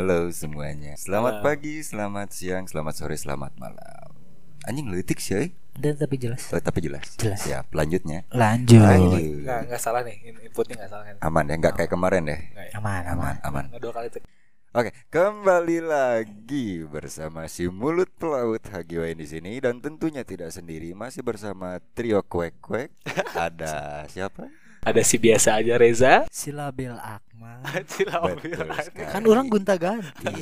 Halo semuanya. Selamat Halo. pagi, selamat siang, selamat sore, selamat malam. Anjing letik sih, Dan tapi jelas. oh, tapi jelas. Jelas. Siap. Lanjutnya. Lanjut. Aduh. Nggak, nggak salah nih in- inputnya nggak salah kan Aman ya, nggak kayak kemarin deh. Nggak ya? Aman, aman. Aman, aman. Dua kali tuh Oke, kembali lagi bersama si mulut pelaut Hagiwain di sini dan tentunya tidak sendiri masih bersama trio kuek kuek. Ada siapa? Ada si biasa aja Reza Silabil Akmal. Betul sekali. kan orang gunta ganti.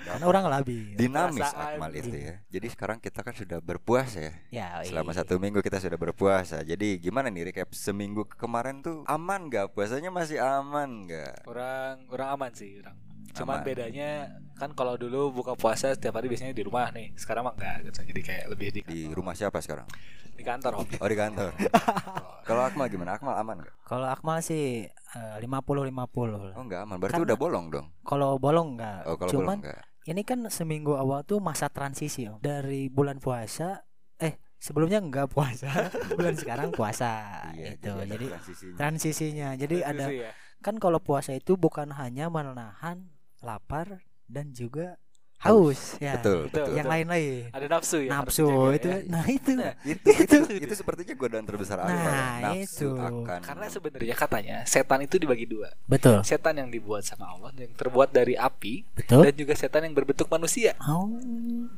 kan orang labil. Dinamis Perasaan. Akmal itu ya. Jadi sekarang kita kan sudah berpuasa ya. Ya, Selama iya. satu minggu kita sudah berpuasa. Jadi gimana nih recap seminggu ke- kemarin tuh aman gak puasanya masih aman gak? orang orang aman sih orang cuman Aman. bedanya kan kalau dulu buka puasa setiap hari biasanya di rumah nih sekarang mah enggak gitu jadi kayak lebih di, Di rumah siapa sekarang? di kantor om Oh di kantor. Kalau Akmal gimana? Akmal aman gak? Kalau Akmal sih eh, 50 50 Oh nggak aman. Berarti Karena- udah bolong dong. Kalau bolong enggak. Oh kalau Cuman bolong nggak. ini kan seminggu awal tuh masa transisi Om. Dari bulan puasa eh sebelumnya enggak puasa. bulan sekarang puasa Iya, itu. ada Jadi transisinya. transisinya. Jadi ada Transisi ya. kan kalau puasa itu bukan hanya menahan lapar dan juga haus ya. Betul, Betul. betul. Yang lain-lain. ada nafsu ya Nafsu dijaga itu ya. nah itu. Nah, itu, itu itu sepertinya godaan terbesar. Nah, Nafsu itu. akan karena sebenarnya katanya setan itu dibagi dua Betul. setan yang dibuat sama Allah yang terbuat dari api Betul. dan juga setan yang berbentuk manusia Oh.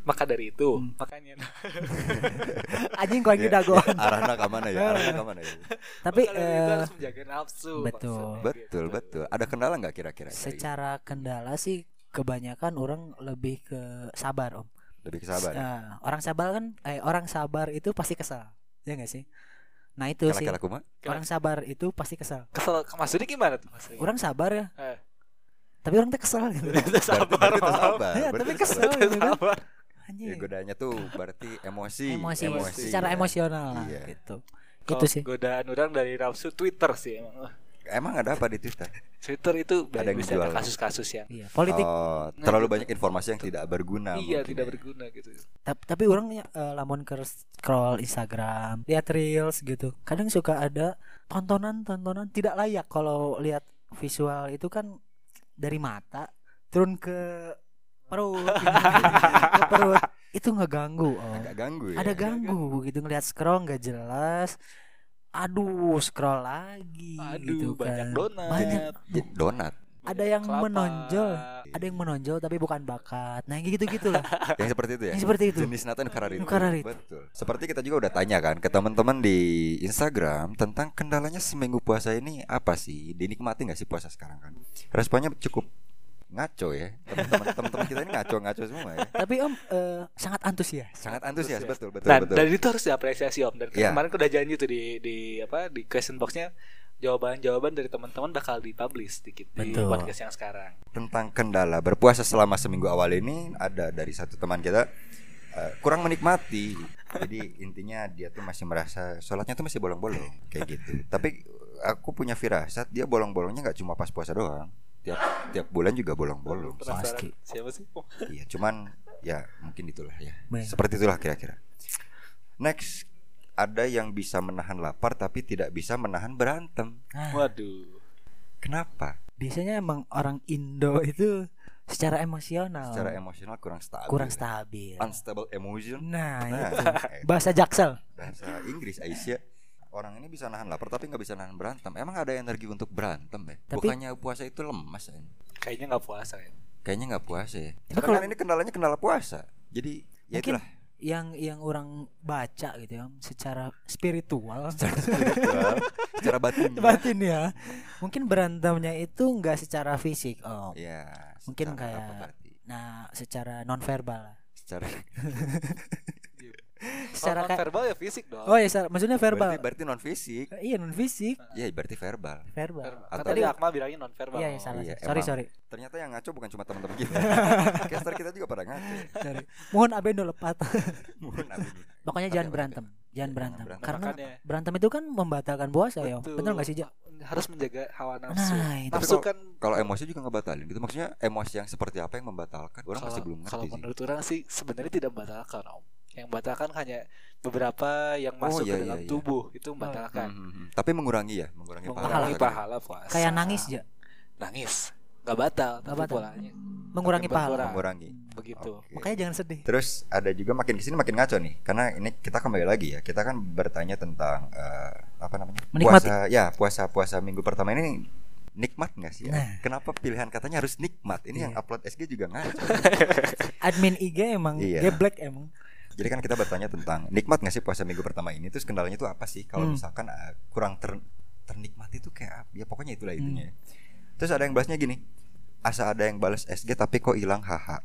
maka dari itu Hmm. makanya Anjing kau Ya, dagon. ya, arahnya ke mana ya? Arahnya ke mana ya? Tapi maka dari itu eh, harus menjaga nafsu betul. maksudnya Betul, gitu. betul. Ada kendala nggak kira-kira? secara kendala sih kebanyakan orang lebih ke sabar om. lebih ke sabar. Nah, orang sabar kan, eh orang sabar itu pasti kesal, ya nggak sih? Nah itu sih Kala-kala kuma? orang sabar itu pasti kesal. kesel maksudnya gimana tuh maksudnya Orang sabar ya, Eh. tapi orang tuh kesal gitu. sabar Berarti sabar. Ya, tapi kesel sabar. gitu kan. sabar Ya, godaannya tuh berarti emosi. Emosi, emosi, secara ya. emosional lah Iya. gitu. Kalau Itu sih. godaan orang dari nafsu Twitter sih emang Emang ada apa di Twitter? Twitter itu Ada yang dijual. kasus-kasus yang Iya, politik. Oh, Nah, terlalu itu. banyak informasi yang tidak berguna. iya mungkin tidak ya. berguna gitu Tap- tapi orang eh, lamun ke scroll Instagram, lihat reels gitu. Kadang suka ada tontonan-tontonan tidak layak kalau lihat visual itu kan dari mata turun ke perut, ke perut itu ngeganggu. Oh. Agak ganggu ya. Ada ganggu gitu ngelihat scroll nggak jelas. Aduh, scroll lagi aduh gitu banyak kan. donat Banyak. Jadi donat Ada yang kelapa. menonjol, ada yang menonjol tapi bukan bakat. Nah, yang gitu-gitu lah. yang seperti itu ya. yang seperti itu. Jenis nata Nukarar itu. Nukarar itu. Betul. Seperti kita juga udah tanya kan ke teman-teman di Instagram tentang kendalanya seminggu puasa ini apa sih? Dinikmati nggak sih puasa sekarang kan? Responnya cukup ngaco ya. Teman-teman teman-teman kita ini ngaco-ngaco semua ya. tapi Om eh, sangat antusias. Sangat antusias betul betul dan betul. dan itu harus diapresiasi om dan Iya. kemarin udah janji tuh di di apa di question boxnya jawaban-jawaban dari teman-teman bakal dipublish sedikit di Betul. podcast yang sekarang tentang kendala berpuasa selama seminggu awal ini ada dari satu teman kita eh, kurang menikmati. Jadi intinya dia tuh masih merasa sholatnya tuh masih bolong-bolong kayak gitu. Tapi aku punya firasat dia bolong-bolongnya nggak cuma pas puasa doang. Tiap tiap bulan juga bolong-bolong. Pasti. siapa sih Oh, Iya, cuman ya mungkin itulah ya. Baik. Seperti itulah kira-kira. Next ada yang bisa menahan lapar tapi tidak bisa menahan berantem. Nah, waduh Kenapa? biasanya emang orang Indo itu secara emosional Secara emosional kurang stabil. kurang stabil. Unstable emotion. Nah, Nah, itu eh, bahasa Jaksel. bahasa Inggris Aisyah orang ini bisa nahan lapar tapi nggak bisa nahan berantem. Emang ada energi untuk berantem ya? Tapi- bukannya puasa itu lemas ya kayaknya nggak puasa ya kayaknya nggak puasa ya? Tapi Karena kalau- ini kendalanya kendala puasa. Jadi ya Mungkin itulah. yang yang orang baca gitu ya secara spiritual. Spiritual secara batin batin ya mungkin berantemnya itu enggak secara fisik oh. Ya Mungkin secara kayak- nah secara non verbal secara secara Kalau kayak verbal ya fisik dong. Oh ya secara- maksudnya verbal. Berarti, berarti non fisik iya non fisik ya berarti verbal. Verbal. Verbal. Atau- kan tadi Akmal bilangnya non verbal iya iya salah Iya, sorry emang. sorry. ternyata yang ngaco bukan cuma teman-teman kita. Caster kita juga pada ngaco. Sorry. Mohon abendo lepat Mohon ampun. pokoknya jangan berantem jangan Iya, berantem. jangan karena Makanya. berantem itu kan membatalkan puasa ya Betul. nggak sih Ja? harus menjaga hawa nafsu. Nah itu. Tapi nafsu kalau- kan kalau emosi juga ngebatalin gitu. Maksudnya emosi yang seperti apa yang membatalkan? Orang masih kalau belum kalau ngerti sih. menurut orang sih sebenarnya tidak membatalkan om yang membatalkan hanya beberapa yang Oh, masuk iya, ke dalam iya, iya. tubuh itu membatalkan Hmm, hmm, hmm. tapi mengurangi ya mengurangi mengurangi pahala. pahala puasa kayak nangis ya nangis nggak batal Nggak tapi batal. polanya mengurangi Makin pahala mengurangi begitu Oke. makanya jangan sedih Terus ada juga makin ke sini makin ngaco nih, karena ini kita kembali lagi ya. Kita kan bertanya tentang eh, apa namanya? Menikmati. Puasa, ya puasa puasa minggu pertama ini nikmat nggak sih? Ya? Nah. Kenapa pilihan katanya harus nikmat? Ini yang Iya. upload SG juga ngaco. admin IG emang Iya. geblek emang Jadi kan kita bertanya tentang nikmat nggak sih puasa minggu pertama ini? Terus kendalanya itu apa sih? Kalau Hmm. misalkan eh, kurang ter, ternikmati itu kayak apa? ya pokoknya itulah Hmm. intinya. Terus ada yang bahasnya gini, asa ada yang balas SG tapi kok hilang haha.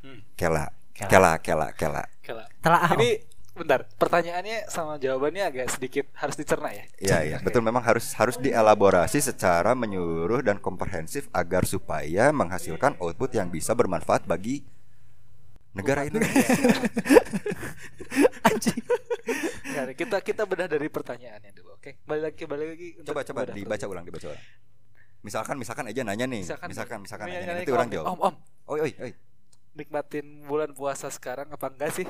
Hmm. Kela, Kela. kela, kela, kela. Kela. ini bentar pertanyaannya sama jawabannya agak sedikit harus dicerna ya Iya iya betul memang harus harus dielaborasi secara menyeluruh dan komprehensif agar supaya menghasilkan output yang bisa bermanfaat bagi negara Indonesia. anjing Nggak, kita kita bedah dari pertanyaannya dulu oke balik lagi balik lagi coba coba dibaca ulang dibaca ulang. Misalkan misalkan aja nanya nih. Misalkan misalkan, misalkan ini nanya, nanya nanti orang om, jawab. om om Oi oi oi. nikmatin bulan puasa sekarang apa enggak sih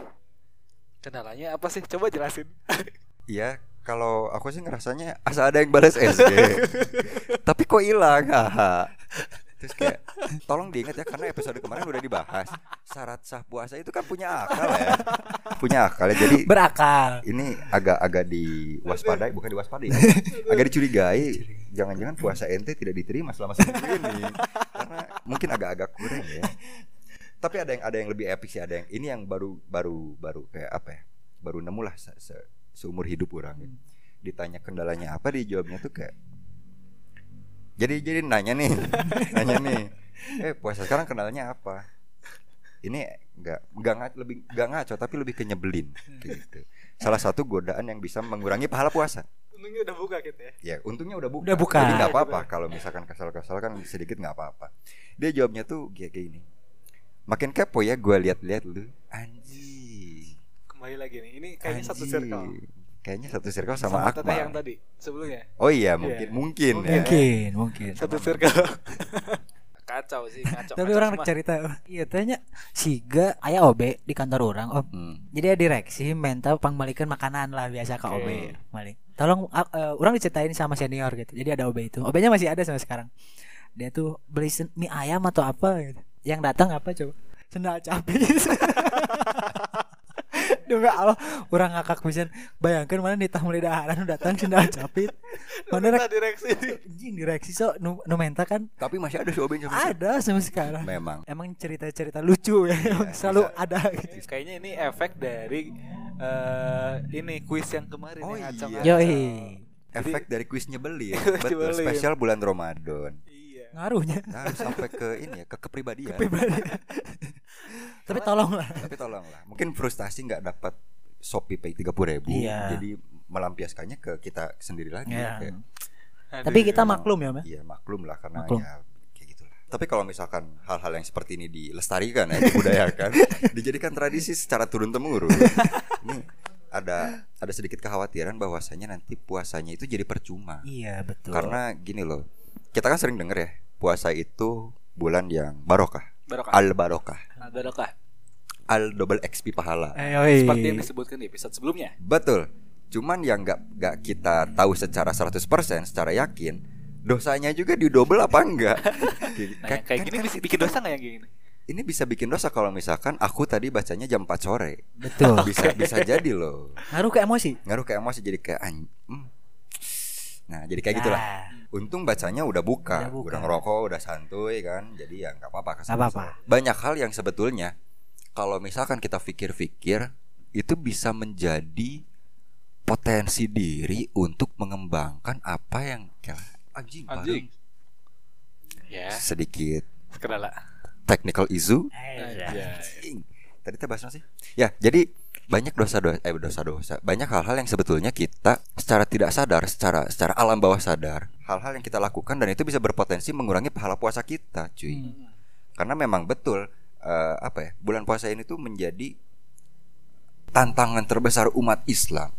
kendalanya apa sih coba jelasin Iya kalau aku sih ngerasanya asa ada yang balas SG. Tapi kok hilang? Terus kayak tolong diingat ya karena episode kemarin udah dibahas. Syarat sah puasa itu kan punya akal ya. Punya akal ya. Jadi berakal ini agak-agak diwaspadai bukan diwaspadai ya. agak dicurigai jangan-jangan puasa ente tidak diterima selama seminggu ini karena mungkin agak-agak kurang ya tapi ada yang ada yang lebih epic sih ada yang ini yang baru baru baru kayak apa ya baru nemu lah se- se- seumur hidup orang gitu. ditanya kendalanya apa dijawabnya tuh kayak jadi jadi nanya nih nanya nih. Eh puasa sekarang kendalanya apa? Ini nggak nggak ngaco lebih nggak ngaco tapi lebih ke nyebelin kayak gitu. Salah satu godaan yang bisa mengurangi pahala puasa. Untungnya udah buka gitu ya? Ya untungnya udah buka. Udah buka. jadi nggak apa-apa kalau misalkan kesal-kesal kan sedikit nggak apa-apa. Dia jawabnya tuh kayak kayak gini. Makin kepo ya gue lihat-lihat lu. Anjing. Kembali lagi nih ini kayaknya satu circle kayaknya satu circle sama, teteh Akmal. yang tadi sebelumnya? Oh iya mungkin Iya. mungkin, ya. mungkin mungkin. Satu circle. Kacau sih kacau tapi kacau orang semua. cerita iya tanya siga ayah OB di kantor orang om Hmm. jadi ya direksi minta pangbalikan makanan lah biasa ke Oke. OB balik tolong uh, uh, orang diceritain sama senior gitu. Jadi ada OB itu. OB nya masih ada sampai sekarang. Dia tuh beli mie ayam atau apa gitu. Yang datang apa coba? Sendal capit Demi Allah, orang ngakak pisan. Bayangkan mana di tamu lidaharan datang sendal capit. Mana rek direksi anjing direksi so nu, nu menta kan tapi masih ada si ada sampai sekarang. memang Emang cerita-cerita lucu ya, emang selalu bisa. ada gitu. kayaknya ini efek dari eh ini kuis yang kemarin Oh yang iya. Yoi. efek dari kuis nyebelin betul spesial bulan Ramadan iya Ngaruhnya. harus sampai ke ini ya ke kepribadian Pribadi. Tapi tolonglah. tapi tolonglah mungkin frustasi nggak dapat Shopee Pay tiga ribu Iya. jadi melampiaskannya ke kita sendiri lagi Iya. Kayak, Aduh. Tapi kita maklum ya, iya maklum lah karena Maklum. ya kayak gitulah tapi kalau misalkan hal-hal yang seperti ini dilestarikan ya dibudayakan dijadikan tradisi secara turun temurun ini ada ada sedikit kekhawatiran bahwasanya nanti puasanya itu jadi percuma Iya, betul. karena gini loh kita kan sering denger ya puasa itu bulan yang barokah barokah al barokah Ah, barokah al double XP pahala Eh, seperti yang disebutkan di episode sebelumnya Betul. Cuman yang nggak nggak kita tahu secara 100% secara yakin dosanya juga di double apa enggak? nah kayak gini bisa bikin dosa nggak yang gini Ini bisa bikin dosa kalau misalkan aku tadi bacanya jam 4 sore. Betul. Bisa bisa jadi loh. Ngaruh ke emosi. Ngaruh ke emosi jadi kayak an- hmm. Nah, jadi kayak gitulah. Untung bacanya udah buka, Udah buka. udah ngerokok, udah santuy kan. Jadi ya nggak apa-apa Nggak apa-apa. Banyak hal yang sebetulnya kalau misalkan kita pikir-pikir itu bisa menjadi potensi diri untuk mengembangkan apa yang kayak anjing, baru anjing ya sedikit sekedar lah technical issue. Eh, Anjing. Tadi kita bahas apa sih? Ya, jadi banyak dosa-dosa eh dosa-dosa, banyak hal-hal yang sebetulnya kita secara tidak sadar, secara secara alam bawah sadar, hal-hal yang kita lakukan dan itu bisa berpotensi mengurangi pahala puasa kita, cuy. Hmm. Karena memang betul eh, apa ya? Bulan puasa ini tuh menjadi tantangan terbesar umat Islam.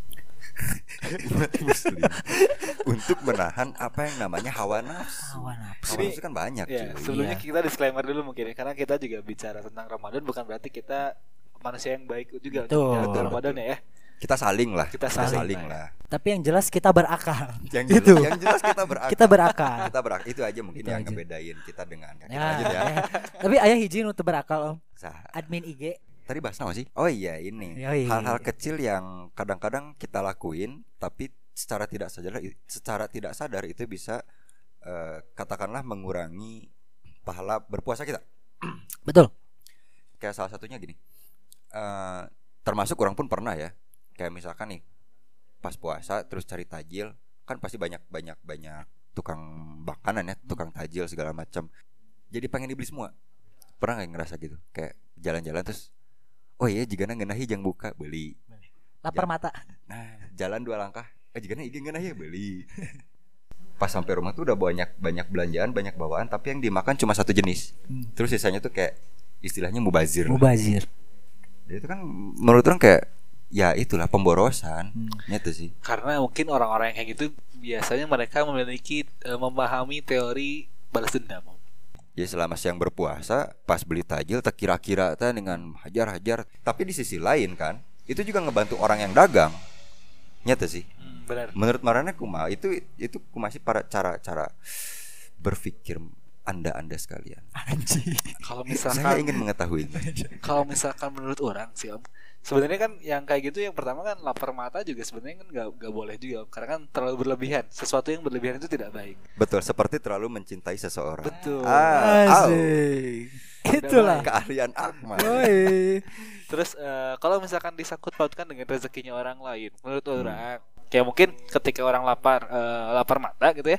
umat muslim untuk menahan apa yang namanya hawa nafsu. Hawa nafsu. Hawa nafsu kan banyak, ya cuy. sebelumnya Iya. kita disclaimer dulu mungkin ya karena kita juga bicara tentang Ramadan bukan berarti kita manusia yang baik juga Betul. untuk menjalankan Betul, Ramadan ya kita saling lah Kita kita saling saling, lah. lah Tapi yang jelas kita berakal. yang Itu. jelas, yang jelas kita berakal Kita berakal. kita berakal itu aja mungkin Itu yang aja. ngebedain kita dengan kita Ya, lanjut ya ya. Tapi ayah hiji nu teu berakal om. Sah. Admin IG. tadi bahas apa sih oh iya ini Yoi. hal-hal kecil yang kadang-kadang kita lakuin tapi secara tidak sadar secara tidak sadar itu bisa eh, katakanlah mengurangi pahala berpuasa kita Betul. kayak salah satunya gini eh termasuk orang pun pernah ya kayak misalkan nih pas puasa terus cari tajil kan pasti banyak banyak banyak tukang makanan ya tukang tajil segala macam jadi pengen dibeli semua pernah nggak ngerasa gitu kayak jalan-jalan terus oh iya jika ngenahi jang buka beli Lapar Ya. mata. nah jalan dua langkah eh jika iya ngenahi ya beli pas sampai rumah tuh udah banyak banyak belanjaan banyak bawaan tapi yang dimakan cuma satu jenis Hmm. terus sisanya tuh kayak istilahnya mubazir lah. Mubazir. Dia itu kan menurut orang kayak ya itulah pemborosan. Hmm. Nyata sih. Karena mungkin orang-orang yang kayak gitu biasanya mereka memiliki eh, memahami teori balas dendam. Ya selama siang berpuasa pas beli tajil tak kira-kira dengan hajar-hajar. Tapi di sisi lain kan itu juga ngebantu orang yang dagang. Nyata sih. Hmm, benar. Menurut Marana Kuma itu itu masih para cara-cara berpikir anda anda sekalian. Kalau Saya misalkan ingin mengetahui. kalau misalkan menurut orang sih om sebenarnya kan yang kayak gitu yang pertama kan lapar mata juga sebenarnya kan nggak nggak boleh juga karena kan terlalu berlebihan sesuatu yang berlebihan itu tidak baik Betul, seperti terlalu mencintai seseorang. betul Ah. Asik. Itulah. keahlian Akmal. Woi. terus eh, kalau misalkan disangkut pautkan dengan rezekinya orang lain menurut Hmm. orang kayak mungkin ketika orang lapar eh, lapar mata gitu ya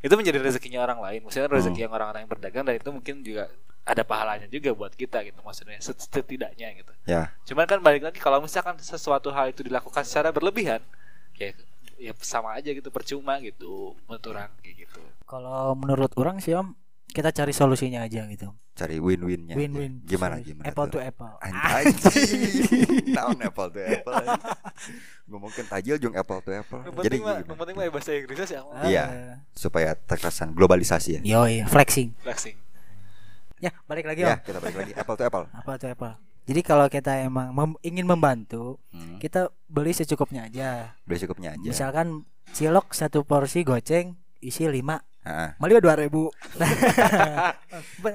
itu menjadi rezekinya orang lain maksudnya Hmm. rezeki yang orang-orang yang berdagang dan itu mungkin juga ada pahalanya juga buat kita gitu maksudnya set- setidaknya gitu Ya, Cuman kan balik lagi kalau misalkan sesuatu hal itu dilakukan secara berlebihan, ya ya sama aja gitu percuma gitu menurut orang kayak gitu. Kalau menurut orang sih om, kita cari solusinya aja gitu. cari win-winnya. aja. Win-win. Gimana Solusi. gimana? Apple tuh? to apple. Anjing. Naon apple to apple. Ngomongin tajil jeung apple to apple. Yang Jadi gimana? yang penting mah bahasa Inggrisnya sih Ah. Iya. supaya terkesan globalisasi ya. Yoi, flexing. flexing. Ya, balik lagi om. Ya, kita balik lagi apple to apple. Apple to apple. Jadi kalau kita emang mem- ingin membantu, Hmm. kita beli secukupnya aja. Beli cukupnya aja. Misalkan cilok satu porsi goceng isi 5 Heeh. Malah dua ribu.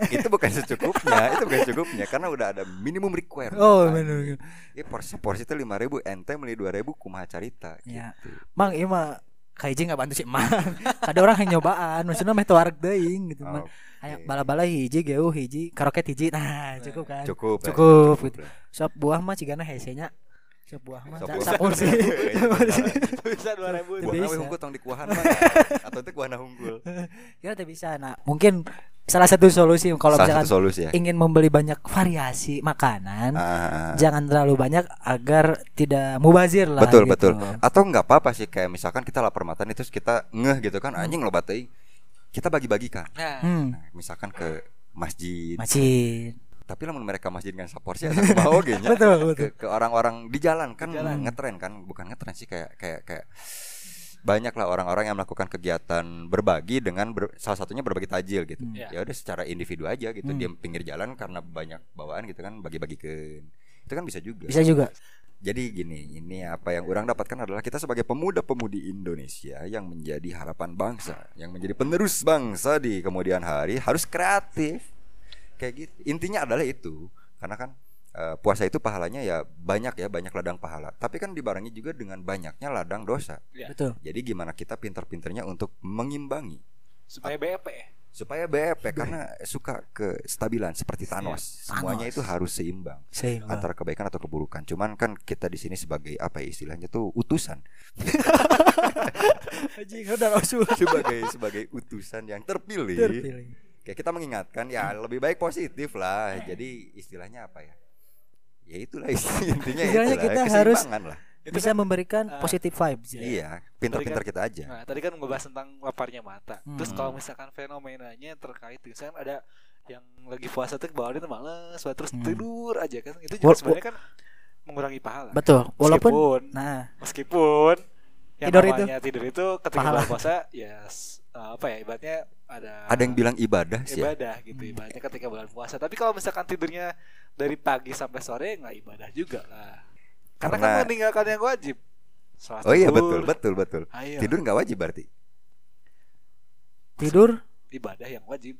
itu bukan secukupnya, itu bukan secukupnya karena udah ada minimum requirement. oh benar. Ya porsi porsi itu 5000 ente beli 2000 kumaha carita Ya. gitu. Mang iya mah kaiji nggak bantu sih mang. Ada orang yang nyobaan, maksudnya meh tuareg deing gitu. Man. Aya bala-bala hiji geuh hiji karoket hiji. Nah, cukup kan. cukup. ya, Cukup, gitu. lah. Sop buah mah cigana hesenya. Sop buah mah Sop sa- buah. sapursi. Bisa 2000 Buah nawe hungkul tong di kuahan mah. Atau itu kuahna hungkul. Kita teh bisa. Nah, mungkin salah satu solusi kalau misalkan solusi ya. ingin membeli banyak variasi makanan, Ah, jangan terlalu banyak agar tidak mubazir lah. betul gitu. betul. Atau nggak apa-apa sih kayak misalkan kita lapar mata nih terus kita ngeh gitu kan anjing loba teuing. Kita bagi-bagikan. Nah, Hmm, Nah, misalkan ke masjid. masjid. Tapi lamun mereka masjid saporsi asa mau ge nya. Betul, betul. Ke, ke orang-orang di jalan kan Di jalan. ngetren kan, bukan ngetren sih kayak kayak kayak banyak lah orang-orang yang melakukan kegiatan berbagi dengan ber- salah satunya berbagi tajil gitu. Hmm. Ya. Ya udah secara individu aja gitu. Hmm. Dia pinggir jalan karena banyak bawaan gitu kan bagi-bagikan. Itu kan bisa juga. Bisa juga. Jadi gini, ini apa yang orang dapatkan adalah kita sebagai pemuda-pemudi Indonesia yang menjadi harapan bangsa, yang menjadi penerus bangsa di kemudian hari harus kreatif. Kayak gitu. Intinya adalah itu. Karena kan eh, puasa itu pahalanya ya banyak ya, banyak ladang pahala. Tapi kan dibarengi juga dengan banyaknya ladang dosa. ya. Betul. Jadi gimana kita pinter-pinternya untuk mengimbangi supaya BEP ya. supaya BEP karena suka kestabilan seperti Thanos. Semuanya Thanos. itu harus seimbang Seimbang. antara kebaikan atau keburukan. Cuman kan kita di sini sebagai apa ya istilahnya tuh utusan. Sebagai sebagai utusan yang terpilih. Terpilih. Kayak kita mengingatkan ya lebih baik positif lah. Jadi istilahnya apa ya? Ya itulah intinya Istilahnya itulah, kita harus lah. Itu Bisa kan, memberikan ah, positive vibes. ya. Iya, pintar-pintar kita aja. Nah, tadi kan ngebahas tentang laparnya mata. Terus Hmm. kalau misalkan fenomenanya terkait misalkan ada yang lagi puasa tuh bawaannya males, terus Hmm. tidur aja kan. Itu juga sebenarnya kan mengurangi pahala. Betul. Walaupun Meskipun nah, meskipun yang Tidur itu. tidur itu ketika bulan puasa ya uh, apa ya ibaratnya ada Ada yang bilang ibadah sih. ya. ibadah gitu Hmm. ibaratnya ketika bulan puasa tapi kalau misalkan tidurnya dari pagi sampai sore nggak ibadah juga lah Karena, Karena- kan meninggalkan yang wajib. Sholat Oh iya betul betul betul. Ayo. Tidur nggak wajib berarti. Tidur ibadah yang wajib.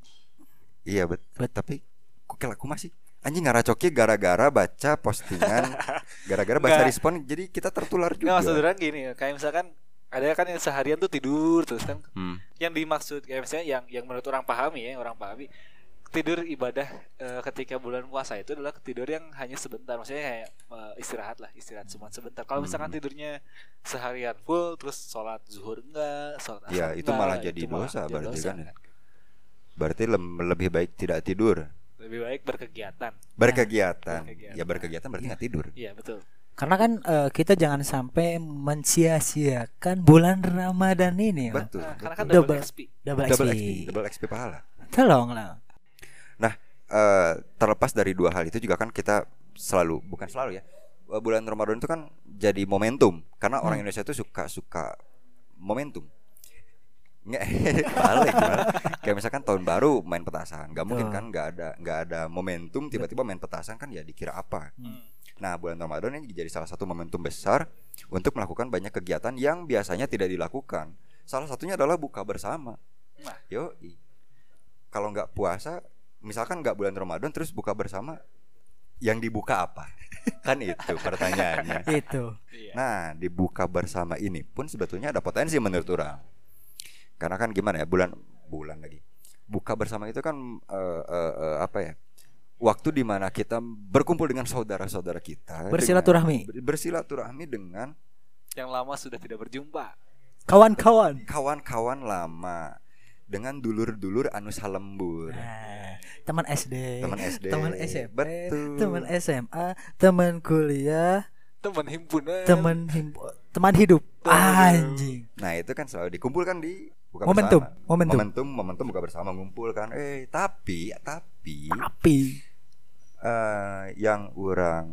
Iya betul. Bet- Tapi kok kayak aku masih anjing ngaracoknya gara-gara baca postingan, gara-gara baca Nggak. respon, jadi kita tertular Nggak juga. maksud orang gini, kayak misalkan ada kan yang seharian tuh tidur terus kan Hmm. yang dimaksud kayak misalnya yang yang menurut orang pahami ya orang pahami tidur ibadah eh, ketika bulan puasa itu adalah tidur yang hanya sebentar maksudnya kayak eh, istirahat lah istirahat cuma sebentar kalau misalkan Hmm. tidurnya seharian full terus sholat zuhur enggak sholat asar Ya, itu enggak, malah jadi malah dosa jadi berarti dosa, kan ya. Berarti lem- lebih baik tidak tidur, lebih baik berkegiatan berkegiatan. Berkegiatan. Ya berkegiatan berarti nggak tidur. iya betul karena kan eh, kita jangan sampai mensia-siakan bulan Ramadan ini ya. Betul. Nah, karena kan betul. double, Double. XP Double, double XP. XP, double XP pahala. Tolonglah. Nah, eh, terlepas dari dua hal itu juga kan kita selalu bukan selalu ya. eh, Bulan Ramadan itu kan jadi momentum karena orang Hmm. Indonesia itu suka suka momentum. Nggak, balik gimana? Kayak misalkan tahun baru main petasan, nggak mungkin kan nggak ada nggak ada momentum tiba-tiba main petasan kan ya dikira apa? Hmm. Nah, bulan Ramadan ini jadi salah satu momentum besar untuk melakukan banyak kegiatan yang biasanya tidak dilakukan. Salah satunya adalah buka bersama. Nah. Yo, kalau nggak puasa, misalkan nggak bulan Ramadan terus buka bersama, yang dibuka apa? kan itu pertanyaannya. Itu. iya Nah, dibuka bersama ini pun sebetulnya ada potensi menurut orang. Karena kan gimana ya bulan bulan lagi. Buka bersama itu kan eh, eh, eh, apa ya? Waktu di mana kita berkumpul dengan saudara-saudara kita. Bersilaturahmi. dengan- bersilaturahmi dengan yang lama sudah tidak berjumpa Kawan-kawan. kawan-kawan lama, dengan dulur-dulur anu salembur. Nah, teman SD, Teman SD. teman SMP, Betul. teman SMA, teman kuliah, teman himpunan teman himpu- teman hidup. Anjing. Nah itu kan selalu dikumpulkan di buka Momentum, bersama. momentum. momentum, momentum buka bersama ngumpul kan. Eh tapi, tapi Tapi eh yang orang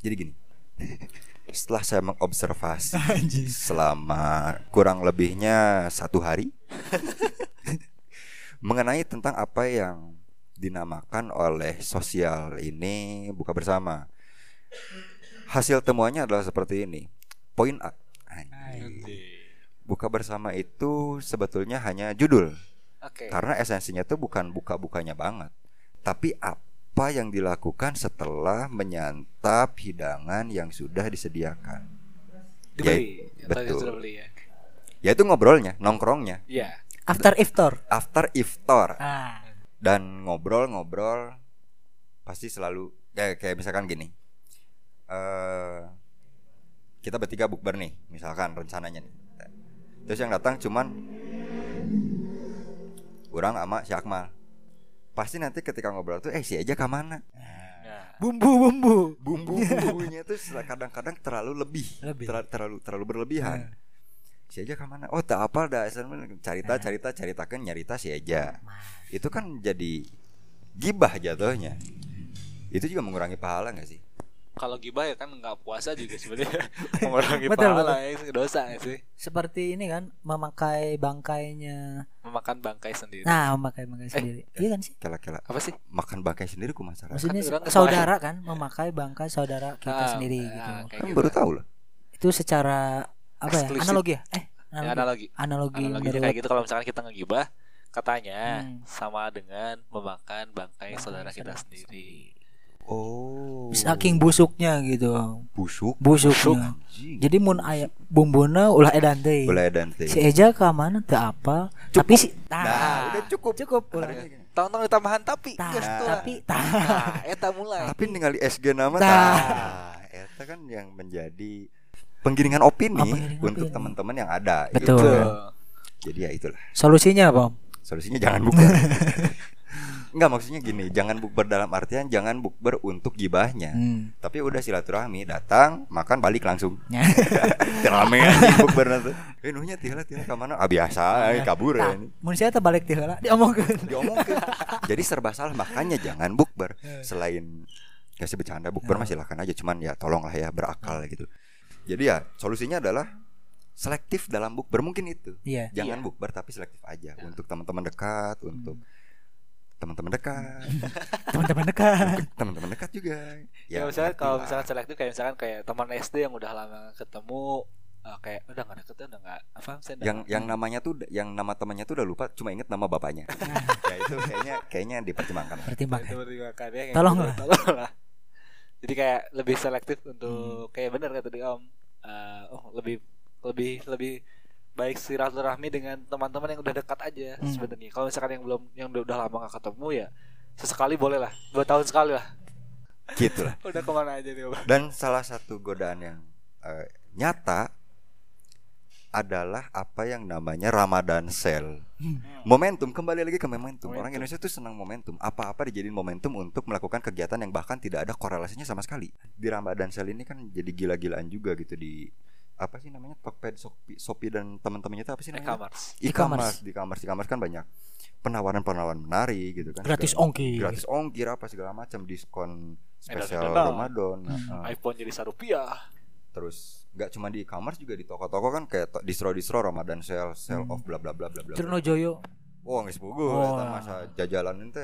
jadi gini. Setelah saya mengobservasi selama kurang lebihnya satu hari mengenai tentang apa yang dinamakan oleh sosial ini buka bersama. Hasil temuannya adalah seperti ini. Poin A. Anjing. Buka bersama itu sebetulnya hanya judul oke karena esensinya itu bukan buka-bukanya banget, tapi apa yang dilakukan setelah menyantap hidangan yang sudah disediakan. dibeli Ya, betul. sudah beli ya Yaitu ngobrolnya, nongkrongnya, iya after iftar. after iftar Ah, dan ngobrol-ngobrol pasti selalu ya kayak misalkan gini. eh kita bertiga bukber nih, misalkan rencananya nih. Terus yang datang cuman orang sama si Akmal. Pasti nanti ketika ngobrol tuh eh si aja ke mana? nah bumbu-bumbu. Bumbu-bumbunya tuh kadang-kadang terlalu lebih, Lebih. Ter- terlalu terlalu berlebihan. Si aja ke mana? Oh, tak apa dah cerita cerita ceritakan nyarita si aja. Itu kan jadi gibah jatuhnya. Itu juga mengurangi pahala nggak sih? Kalau gibah ya kan nggak puasa juga sebenarnya mengurangi Betul, pahala ya dosa ya sih Seperti ini kan memakai bangkainya. memakan bangkai sendiri Nah, memakai bangkai sendiri. Iya kan sih? Kela-kela apa sih makan bangkai sendiri ku masalah. Maksudnya Kan orang saudara kan memakai bangkai saudara kita Ah, sendiri ah, gitu. Kan gitu. baru tahu loh. Itu secara apa ya? Eksklusif. Analogi ya? Eh, Ya, analogi. analogi Analogi, kayak gitu kalau misalkan kita ngegibah katanya Hmm. sama dengan memakan bangkai Bangkai saudara kita sendiri Oh. saking busuknya gitu. busuk. Busuknya. Anjing. Jadi mun aya bumbuna ulah edan teh. Boleh dan teh. Si Eja ke mana teu apa. Tapi si Nah, nah, udah cukup. cukup ulah. tahun-tahun ditambahan tapi Tah, geus tuh. tapi tah. nah eta mulai Tapi ningali SG nama Nah. tah. Eta kan yang menjadi penggiringan opini Oh, penggiringan untuk teman-teman yang ada. Betul. gitu. Betul. Jadi ya itulah. Solusinya apa? Solusinya jangan bukber. Enggak maksudnya gini, jangan bukber dalam artian jangan bukber untuk gibahnya. Hmm. Tapi udah silaturahmi, datang, makan, balik langsung. Ya. Rame aja bukber nanti. Eh nuhnya tihala tihala ka mana? Ah biasa, eh, kabur Tah, ya ini. mun saya teh balik teh heula diomongkeun. Diomongkeun. Jadi serba salah makanya jangan bukber. Eh. Selain kasih bercanda bukber mah silakan aja cuman ya tolonglah ya berakal gitu. Jadi ya solusinya adalah selektif dalam bukber mungkin itu. Iya. Jangan Iya. bukber tapi selektif aja untuk teman-teman dekat, untuk teman-teman dekat, teman-teman dekat teman-teman dekat juga. ya, misalnya ngerti kalau lah. misalkan selektif kayak misalkan kayak teman SD yang udah lama ketemu eh, kayak udah nggak deket udah nggak apa misalnya yang yang namanya tuh yang nama temannya tuh udah lupa cuma inget nama bapaknya ya itu kayaknya kayaknya dipertimbangkan pertimbangkan Seperti makannya kayak Tolonglah. gitu. Tolonglah. Jadi kayak lebih selektif Hmm. untuk kayak benar kata tadi Om. Eh, oh lebih lebih lebih baik silaturahmi dengan teman-teman yang udah dekat aja Hmm. sebenarnya. Kalau misalkan yang belum yang udah, udah lama gak ketemu ya sesekali boleh lah dua tahun sekali lah. gitu lah Udah ke mana aja nih dan salah satu godaan yang eh, nyata adalah apa yang namanya Ramadan sale momentum kembali lagi ke momentum orang Momentum. Indonesia tuh senang momentum apa-apa dijadiin momentum untuk melakukan kegiatan yang bahkan tidak ada korelasinya sama sekali di Ramadan sale ini kan jadi gila-gilaan juga gitu di apa sih namanya Tokped Shopee, Shopee dan teman-temannya itu apa sih namanya E-commerce. e-commerce di e-commerce di e-commerce kan banyak penawaran-penawaran menarik gitu kan gratis Segala- ongkir gratis ongkir apa segala macam diskon spesial. Ramadan Hmm. IPhone jadi rupiah. terus nggak cuma di e-commerce juga di toko-toko kan kayak to- distro-distro Ramadan sale sale Hmm. off bla bla bla bla bla Trunojoyo wah nggak sepugu eta masa jajalan itu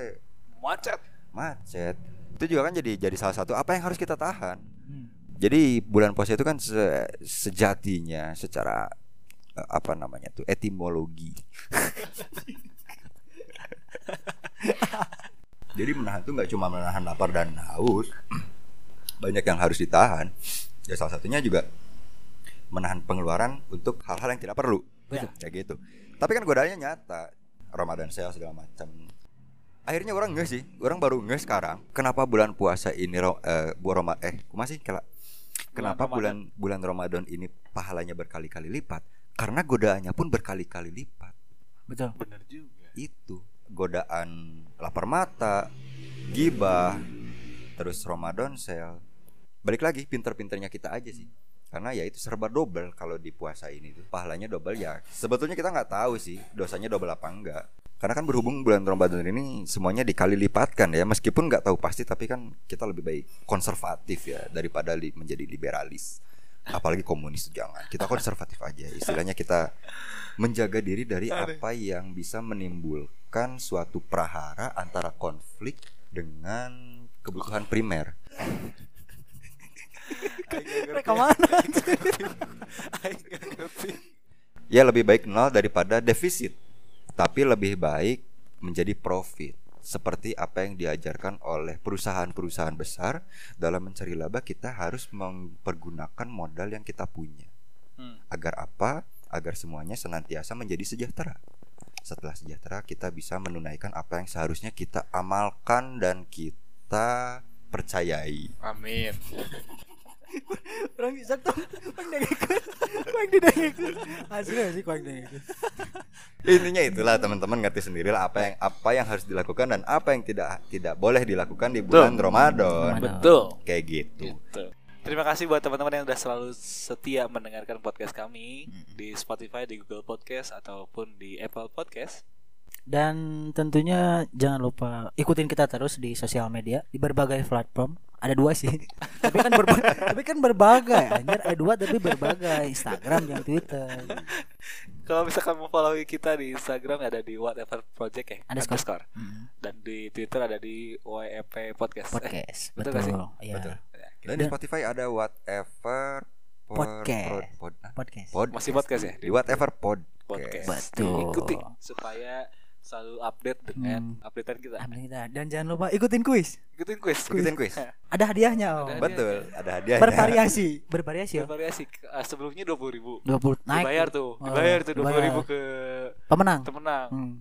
Macet. macet itu juga kan jadi jadi salah satu apa yang harus kita tahan Hmm. Jadi bulan puasa itu kan se- sejatinya secara eh, apa namanya tuh etimologi. Jadi menahan tuh nggak cuma menahan lapar dan haus banyak yang harus ditahan. Ya salah satunya juga menahan pengeluaran untuk hal-hal yang tidak perlu. Betul. kayak gitu. Tapi kan godaannya nyata Ramadan sale segala macam. Akhirnya orang nggak sih orang baru nggak sekarang kenapa bulan puasa ini eh, bu Roma eh masih kela kenapa Bulan bulan bulan Ramadan ini pahalanya berkali-kali lipat? Karena godaannya pun berkali-kali lipat. Betul. Bener juga. itu godaan lapar mata gibah terus Ramadan sale balik lagi pinter-pinternya kita aja sih. Karena ya itu serba double kalau di puasa ini tuh. Pahalanya double ya sebetulnya kita nggak tahu sih dosanya double apa enggak karena kan berhubung bulan Ramadan ini semuanya dikali lipatkan ya meskipun nggak tahu pasti tapi kan kita lebih baik konservatif ya daripada li- menjadi liberalis. Apalagi komunis jangan. Kita konservatif aja istilahnya kita menjaga diri dari apa yang bisa menimbulkan suatu prahara antara konflik dengan kebutuhan primer. Mereka mana? ya lebih baik nol daripada defisit tapi lebih baik menjadi profit. Seperti apa yang diajarkan oleh perusahaan-perusahaan besar dalam mencari laba kita harus mempergunakan modal yang kita punya. Hmm. agar apa? Agar semuanya senantiasa menjadi sejahtera. Setelah sejahtera kita bisa menunaikan apa yang seharusnya kita amalkan dan kita percayai. Amin. Orang bisa tuh. Kuang dengekeun kuang didengekeun asli sih kuang dengekeun intinya itulah teman-teman ngerti sendirilah apa yang apa yang harus dilakukan dan apa yang tidak tidak boleh dilakukan di bulan Ramadan. Betul. kayak gitu. Gitu. Terima kasih buat teman-teman yang udah selalu setia mendengarkan podcast kami di Spotify, di Google Podcast ataupun di Apple Podcast. dan tentunya jangan lupa ikutin kita terus di sosial media di berbagai platform ada dua sih tapi kan berbagai tapi kan berbagai anjir ada dua tapi berbagai Instagram dan Twitter Kalau misalkan mau follow kita di Instagram ada di whatever project ya Underscore. underscore. Hmm, dan di Twitter ada di YEP Podcast. Eh, podcast betul betul, gak sih? iya Betul. ya, dan di Spotify ada whatever pod- Podcast. pod- pod- podcast pod- Masih podcast ya? di whatever pod podcast. Betul. Ikuti supaya selalu update dengan Hmm. updatean kita. Amin kita. dan jangan lupa ikutin kuis Ikutin quiz. ikutin kuis ada hadiahnya om Ada betul ada hadiahnya bervariasi bervariasi om Bervariasi. Eh, sebelumnya dua puluh ribu. 20 naik Dibayar tuh, Oh, dibayar tuh dua puluh dibayar. ribu ke pemenang pemenang. Hmm.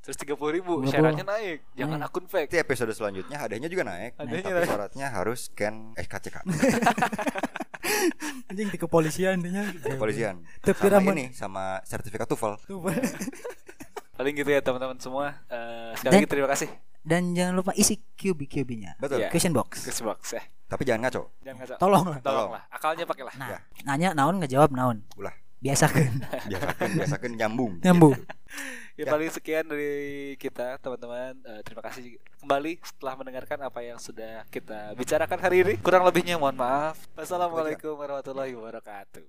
Terus tiga puluh ribu, 20. syaratnya naik. Jangan Naik. akun fake. Nanti episode selanjutnya hadiahnya juga naik Hadiahnya tapi naik. syaratnya harus scan SKCK anjing di kepolisian dia kepolisian Tapi sama ini sama sertifikat TOEFL Tuh, Paling gitu ya teman-teman semua. Eh, sekali Dan- lagi terima kasih. dan jangan lupa isi QB QB nya betul Iya. question box Quiz box ya. tapi jangan ngaco Jangan ngaco. tolong lah Tolong lah. Akalnya pakai lah. nah Ya. nanya naon ngejawab naon ulah biasakan biasakan biasakan nyambung nyambung Ya, paling sekian dari kita teman-teman. Eh, terima kasih kembali setelah mendengarkan apa yang sudah kita bicarakan hari ini. Kurang lebihnya mohon maaf. Wassalamualaikum warahmatullahi wabarakatuh.